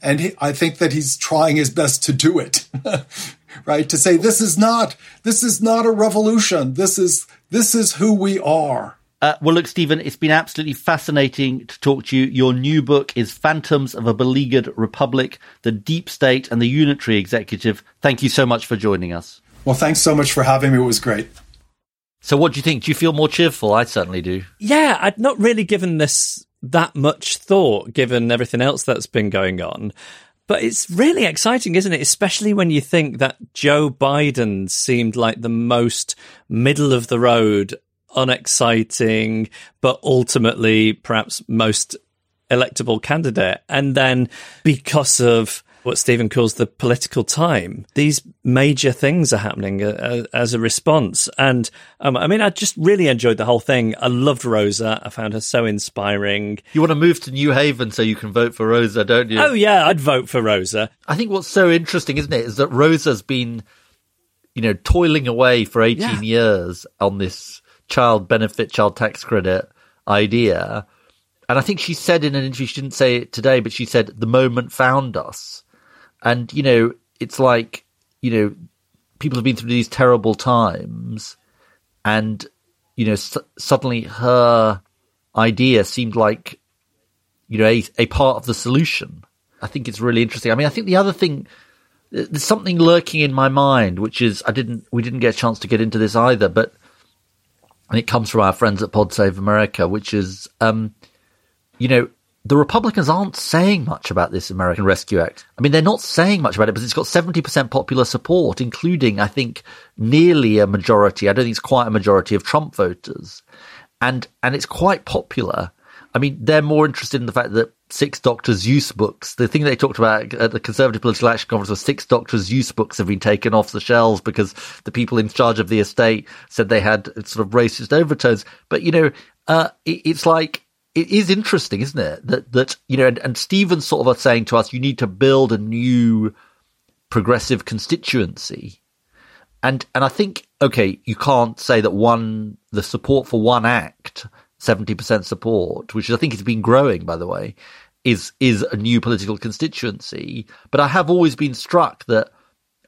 S6: And he, I think that he's trying his best to do it, right? To say this is not, this is not a revolution. This is, this is who we are.
S2: Uh, well, look, Stephen, it's been absolutely fascinating to talk to you. Your new book is Phantoms of a Beleaguered Republic, the Deep State and the Unitary Executive. Thank you so much for joining us.
S6: Well, thanks so much for having me. It was great.
S2: So, what do you think? Do you feel more cheerful? I certainly do.
S3: Yeah, I'd not really given this that much thought, given everything else that's been going on. But it's really exciting, isn't it? Especially when you think that Joe Biden seemed like the most middle of the road unexciting, but ultimately perhaps most electable candidate. And then because of what Stephen calls the political time, these major things are happening uh, uh, as a response. And um, I mean, I just really enjoyed the whole thing. I loved Rosa. I found her so inspiring.
S2: You want to move to New Haven so you can vote for Rosa, don't you?
S3: Oh, yeah, I'd vote for Rosa.
S2: I think what's so interesting, isn't it, is that Rosa's been, you know, toiling away for 18 yeah. years on this child benefit, child tax credit idea. And I think she said in an interview, she didn't say it today, but she said, the moment found us. And, you know, it's like, you know, people have been through these terrible times and, you know, suddenly her idea seemed like, you know, a, a part of the solution. I think it's really interesting. I mean, I think the other thing, there's something lurking in my mind, which is I didn't, we didn't get a chance to get into this either, but and it comes from our friends at Pod Save America, which is, um, you know, the Republicans aren't saying much about this American Rescue Act. I mean, they're not saying much about it, but it's got 70% popular support, including, I think, nearly a majority. I don't think it's quite a majority of Trump voters. And, and it's quite popular. I mean, they're more interested in the fact that six Dr. Seuss books. The thing they talked about at the Conservative Political Action Conference was six Dr. Seuss books have been taken off the shelves because the people in charge of the estate said they had sort of racist overtones. But you know, uh, it, it's like it is interesting, isn't it? That that you know, and, and Stephen's sort of saying to us, you need to build a new progressive constituency. And and I think okay, you can't say that one the support for one act 70% support, which I think has been growing, by the way, is, is a new political constituency. But I have always been struck that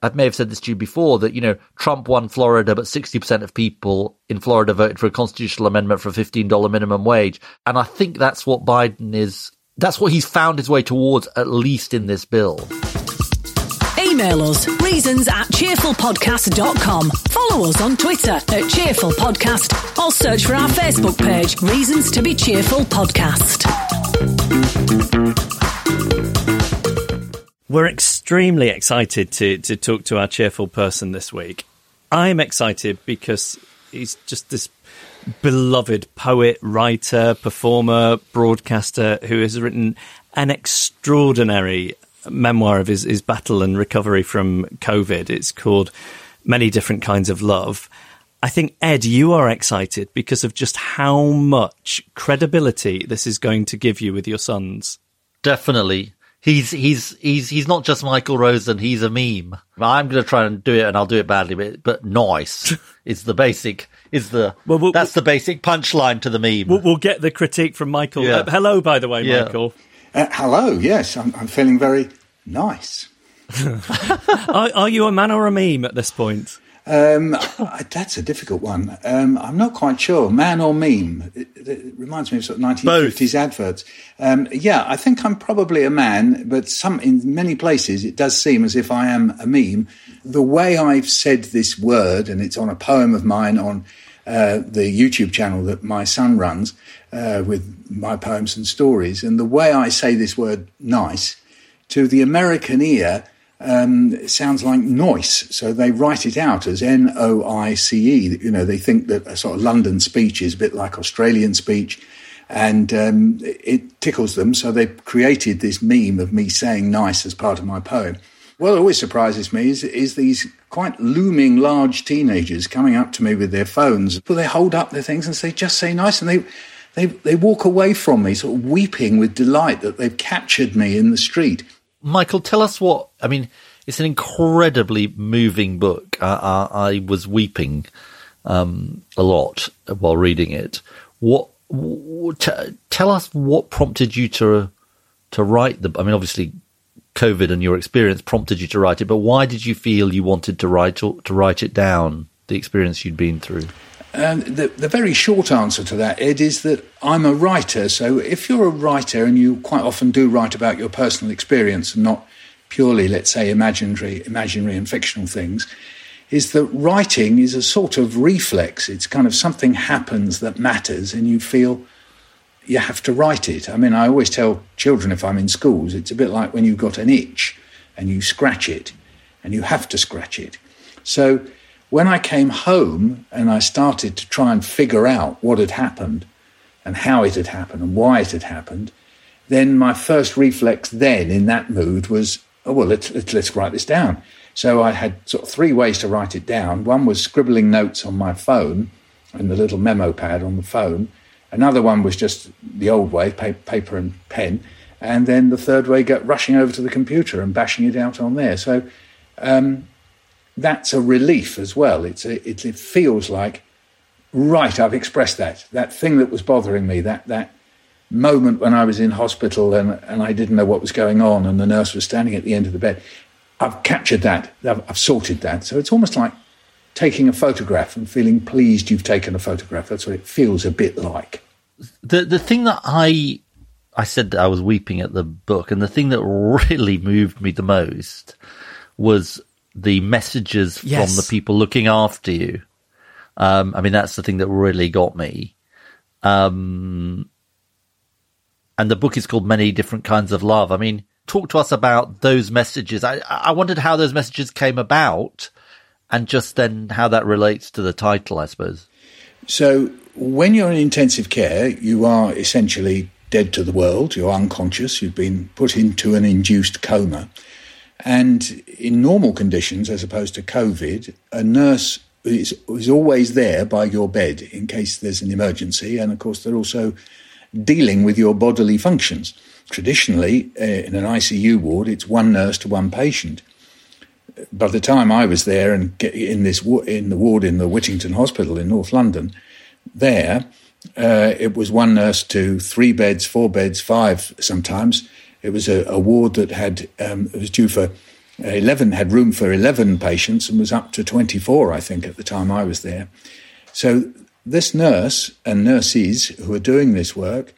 S2: I may have said this to you before that, you know, Trump won Florida, but 60% of people in Florida voted for a constitutional amendment for a $15 minimum wage. And I think that's what Biden is, that's what he's found his way towards, at least in this bill.
S1: Email us reasons at cheerfulpodcast.com. Follow us on Twitter at Cheerful Podcast or search for our Facebook page, Reasons to Be Cheerful Podcast.
S3: We're extremely excited to, to talk to our cheerful person this week. I'm excited because he's just this beloved poet, writer, performer, broadcaster who has written an extraordinary memoir of his, his battle and recovery from COVID. It's called Many Different Kinds of Love. I think, Ed, you are excited because of just how much credibility this is going to give you with your sons.
S2: definitely. He's he's he's he's not just Michael Rosen. He's a meme. I'm going to try and do it, and I'll do it badly, but but nice is the basic. Is the
S3: Well, we'll-
S2: that's the basic punchline to the meme.
S3: We'll, we'll get the critique from Michael.
S2: Yeah.
S3: Uh, hello, by the way,
S2: Yeah.
S3: Michael.
S7: Uh, hello, yes, I'm, I'm feeling very nice.
S3: Are, are you a man or a meme at this point?
S7: Um, that's a difficult one. Um, I'm not quite sure. Man or meme? It, it reminds me of sort of 1950s adverts. Um, yeah, I think I'm probably a man, but some in many places it does seem as if I am a meme. The way I've said this word, and it's on a poem of mine on uh, the YouTube channel that my son runs uh, with my poems and stories, and the way I say this word "nice" to the American ear um, sounds like noise. So they write it out as N O I C E. You know, they think that a sort of London speech is a bit like Australian speech. And um, it tickles them. So they created this meme of me saying nice as part of my poem. What always surprises me is, is these quite looming large teenagers coming up to me with their phones. But they hold up their things and say, just say nice. And they, they, they walk away from me sort of weeping with delight that they've captured me in the street.
S2: Michael, tell us what. I mean, it's an incredibly moving book. I, was weeping um, a lot while reading it. What? tell us what prompted you to to write the. I mean, obviously, COVID and your experience prompted you to write it, but why did you feel you wanted to write to write it down? The experience you'd been through.
S7: The, the very short answer to that, Ed, is that I'm a writer. So if you're a writer and you quite often do write about your personal experience and not purely, let's say, imaginary, imaginary and fictional things, is that writing is a sort of reflex. It's kind of something happens that matters and you feel you have to write it. I mean, I always tell children if I'm in schools, it's a bit like when you've got an itch and you scratch it and you have to scratch it. So when I came home and I started to try and figure out what had happened and how it had happened and why it had happened, then my first reflex then in that mood was, oh, well, let's, let's, let's write this down. So I had sort of three ways to write it down. One was scribbling notes on my phone and the little memo pad on the phone. Another one was just the old way, pa- paper and pen. And then the third way, get rushing over to the computer and bashing it out on there. So um, that's a relief as well. It's a, it, it feels like, right, I've expressed that. That thing that was bothering me, that, that moment when I was in hospital and, and I didn't know what was going on and the nurse was standing at the end of the bed. I've captured that. I've, I've sorted that. So it's almost like taking a photograph and feeling pleased you've taken a photograph. That's what it feels a bit like.
S2: the the thing that I I said that I was weeping at the book, and the thing that really moved me the most was the messages
S3: Yes.
S2: from the people looking after you. Um, I mean, that's the thing that really got me. Um, and the book is called Many Different Kinds of Love. I mean, talk to us about those messages. I, I wondered how those messages came about, and just then how that relates to the title, I suppose.
S7: So when you're in intensive care, you are essentially dead to the world. You're unconscious. You've been put into an induced coma. And in normal conditions, as opposed to COVID, a nurse is, is always there by your bed in case there's an emergency. And of course, they're also dealing with your bodily functions. Traditionally, uh, in an ICU ward, it's one nurse to one patient. By the time I was there and in this in the ward in the Whittington Hospital in North London, there uh, it was one nurse to three beds, four beds, five sometimes. It was a, a ward that had um, was due for eleven, had room for eleven patients, and was up to twenty four, I think, at the time I was there. So this nurse and nurses who are doing this work,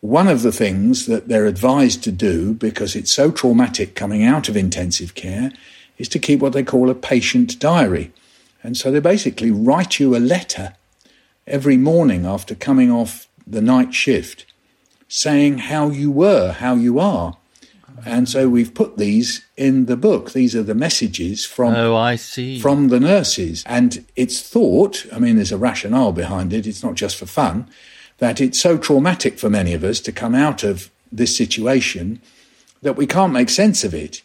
S7: one of the things that they're advised to do because it's so traumatic coming out of intensive care is to keep what they call a patient diary. And so they basically write you a letter every morning after coming off the night shift saying how you were, how you are. And so we've put these in the book. These are the messages from
S2: Oh, I see.
S7: from the nurses. And it's thought, I mean, there's a rationale behind it, it's not just for fun, that it's so traumatic for many of us to come out of this situation that we can't make sense of it.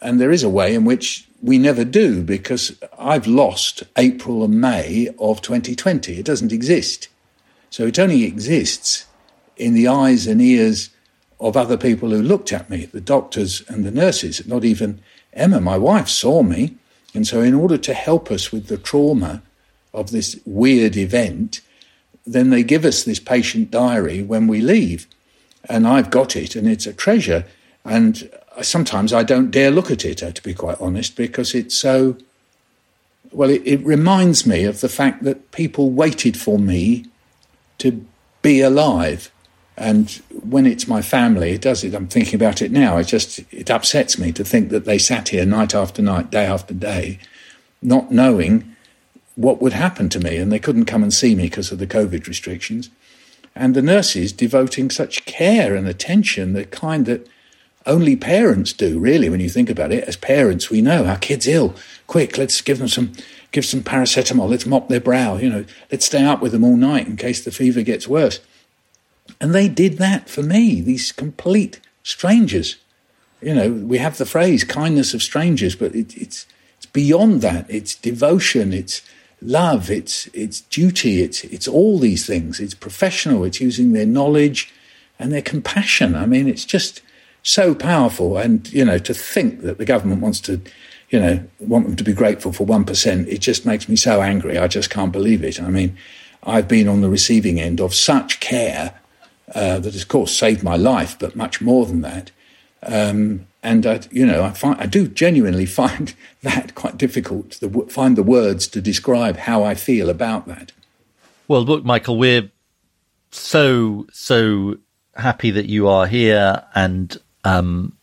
S7: And there is a way in which we never do because I've lost April and May of 2020. It doesn't exist. So it only exists in the eyes and ears of other people who looked at me, the doctors and the nurses, not even Emma, my wife, saw me. And so, in order to help us with the trauma of this weird event, then they give us this patient diary when we leave. And I've got it, and it's a treasure. And sometimes I don't dare look at it, uh, to be quite honest, because it's so. Well, it, it reminds me of the fact that people waited for me to be alive. And when it's my family, it does it. I'm thinking about it now. It just it upsets me to think that they sat here night after night, day after day, not knowing what would happen to me, and they couldn't come and see me because of the COVID restrictions. And the nurses devoting such care and attention, the kind that only parents do, really, when you think about it. As parents, we know our kid's ill. Quick, let's give them some, give some paracetamol. Let's mop their brow. You know, let's stay up with them all night in case the fever gets worse. And they did that for me. These complete strangers. You know, we have the phrase "kindness of strangers," but it, it's it's beyond that. It's devotion. It's love. It's it's duty. It's it's all these things. It's professional. It's using their knowledge and their compassion. I mean, it's just so powerful. And, you know, to think that the government wants to, you know, want them to be grateful for 1%, it just makes me so angry. I just can't believe it. I mean, I've been on the receiving end of such care uh, that, of course, saved my life, but much more than that. Um, and I, you know, I find I do genuinely find that quite difficult to find the words to describe how I feel about that.
S2: Well, look, Michael, we're so so happy that you are here and um,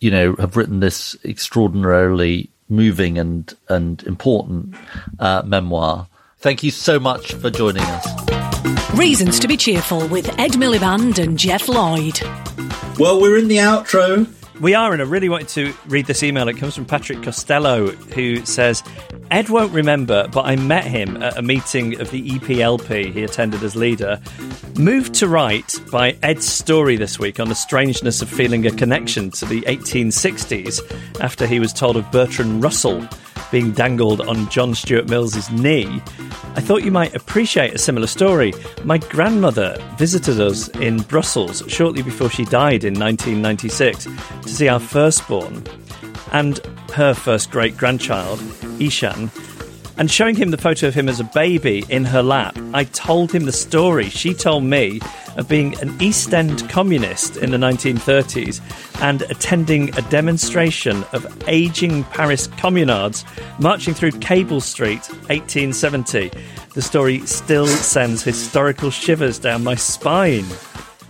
S2: you know, have written this extraordinarily moving and and important uh, memoir. Thank you so much for joining us.
S1: Reasons to be cheerful with Ed Miliband and Geoff Lloyd.
S2: Well, we're in the outro.
S3: We are, and I really wanted to read this email. It comes from Patrick Costello, who says, Ed won't remember, but I met him at a meeting of the EPLP he attended as leader. Moved to write by Ed's story this week on the strangeness of feeling a connection to the 1860s after he was told of Bertrand Russell being dangled on John Stuart Mills's knee, I thought you might appreciate a similar story. My grandmother visited us in Brussels shortly before she died in 1996 to see our firstborn and her first great grandchild, Ishan, and showing him the photo of him as a baby in her lap, I told him the story she told me of being an East End communist in the 1930s and attending a demonstration of aging Paris communards marching through Cable Street, 1870. The story still sends historical shivers down my spine.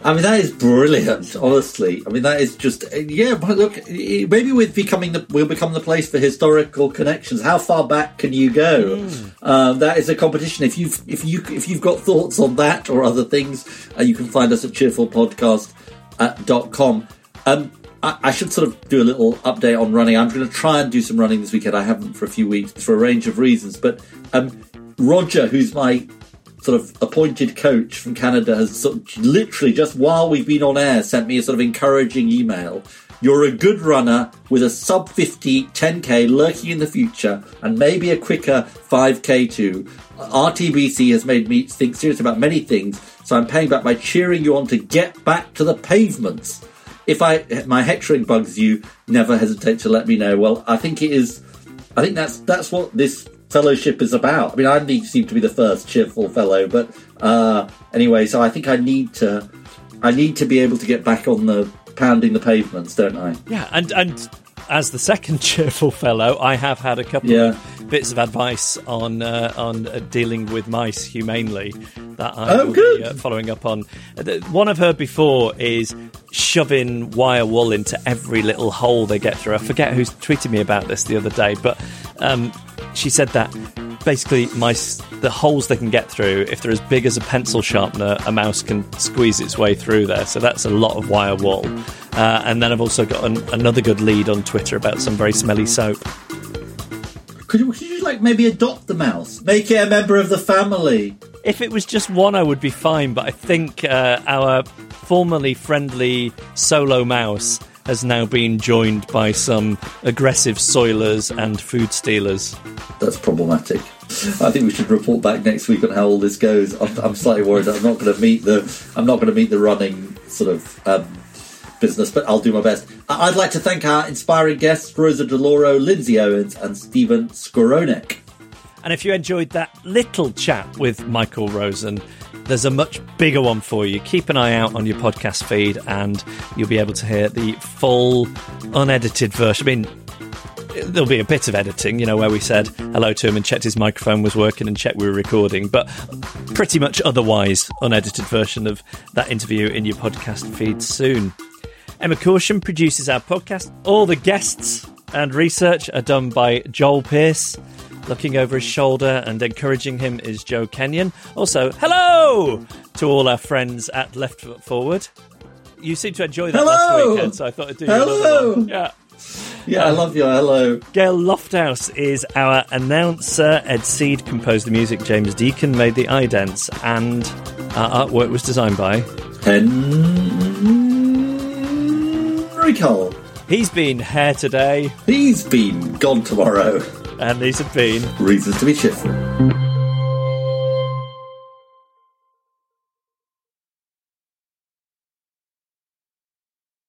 S2: I mean, that is brilliant. Honestly, I mean, that is just yeah. But look, maybe we're becoming the we'll become the place for historical connections. How far back can you go? Mm. Um, that is a competition. If you've if you if you've got thoughts on that or other things, uh, you can find us at cheerfulpodcast.com. Um, I, I should sort of do a little update on running. I'm going to try and do some running this weekend. I haven't for a few weeks for a range of reasons, but um, Roger, who's my sort of appointed coach from Canada has sort of literally just while we've been on air sent me a sort of encouraging email. You're a good runner with a sub 50 10k lurking in the future and maybe a quicker 5k too. RTBC has made me think seriously about many things, so I'm paying back by cheering you on to get back to the pavements. If I my hectoring bugs you, never hesitate to let me know. Well, I think it is. I think that's that's what this fellowship is about. I mean, I seem to be the first cheerful fellow, but uh, anyway, so I think I need to, I need to be able to get back on the pounding the pavements, don't I?
S3: Yeah, and and as the second cheerful fellow, I have had a couple
S2: yeah.
S3: of bits of advice on uh, on uh, dealing with mice humanely that I
S2: oh,
S3: be uh, following up on. One I've heard before is shoving wire wool into every little hole they get through. I forget who's tweeted me about this the other day, but um, she said that basically mice the holes they can get through if they're as big as a pencil sharpener a mouse can squeeze its way through there. So that's a lot of wire wool. Uh, and then i've also got an, another good lead on twitter about some very smelly soap.
S2: Could you, could you like maybe adopt the mouse? Make it a member of the family?
S3: If it was just one i would be fine but i think uh, our formerly friendly solo mouse has now been joined by some aggressive soilers and food stealers.
S2: That's problematic. I think we should report back next week on how all this goes. I'm, I'm slightly worried that I'm not going to meet the I'm not going to meet the running sort of um, business, but I'll do my best. I'd like to thank our inspiring guests, Rosa DeLauro, Lindsay Owens, and Stephen Skowronek.
S3: And if you enjoyed that little chat with Michael Rosen, there's a much bigger one for you. Keep an eye out on your podcast feed and you'll be able to hear the full, unedited version. I mean, there'll be a bit of editing, you know, where we said hello to him and checked his microphone was working and checked we were recording, but pretty much otherwise unedited version of that interview in your podcast feed soon. Emma Caution produces our podcast. All the guests and research are done by Joel Pierce. Looking over his shoulder and encouraging him is Joe Kenyon. Also, hello to all our friends at Left Foot Forward. You seem to enjoy that
S2: hello!
S3: last weekend, so I thought I'd do
S2: hello.
S3: Yeah.
S2: Yeah, I love you. Hello.
S3: Gail Lofthouse is our announcer. Ed Seed composed the music. James Deacon made the idents. And our artwork was designed by
S2: Henry Cole.
S3: He's been here today.
S2: He's been gone tomorrow.
S3: And these have been
S2: Reasons to be Cheerful.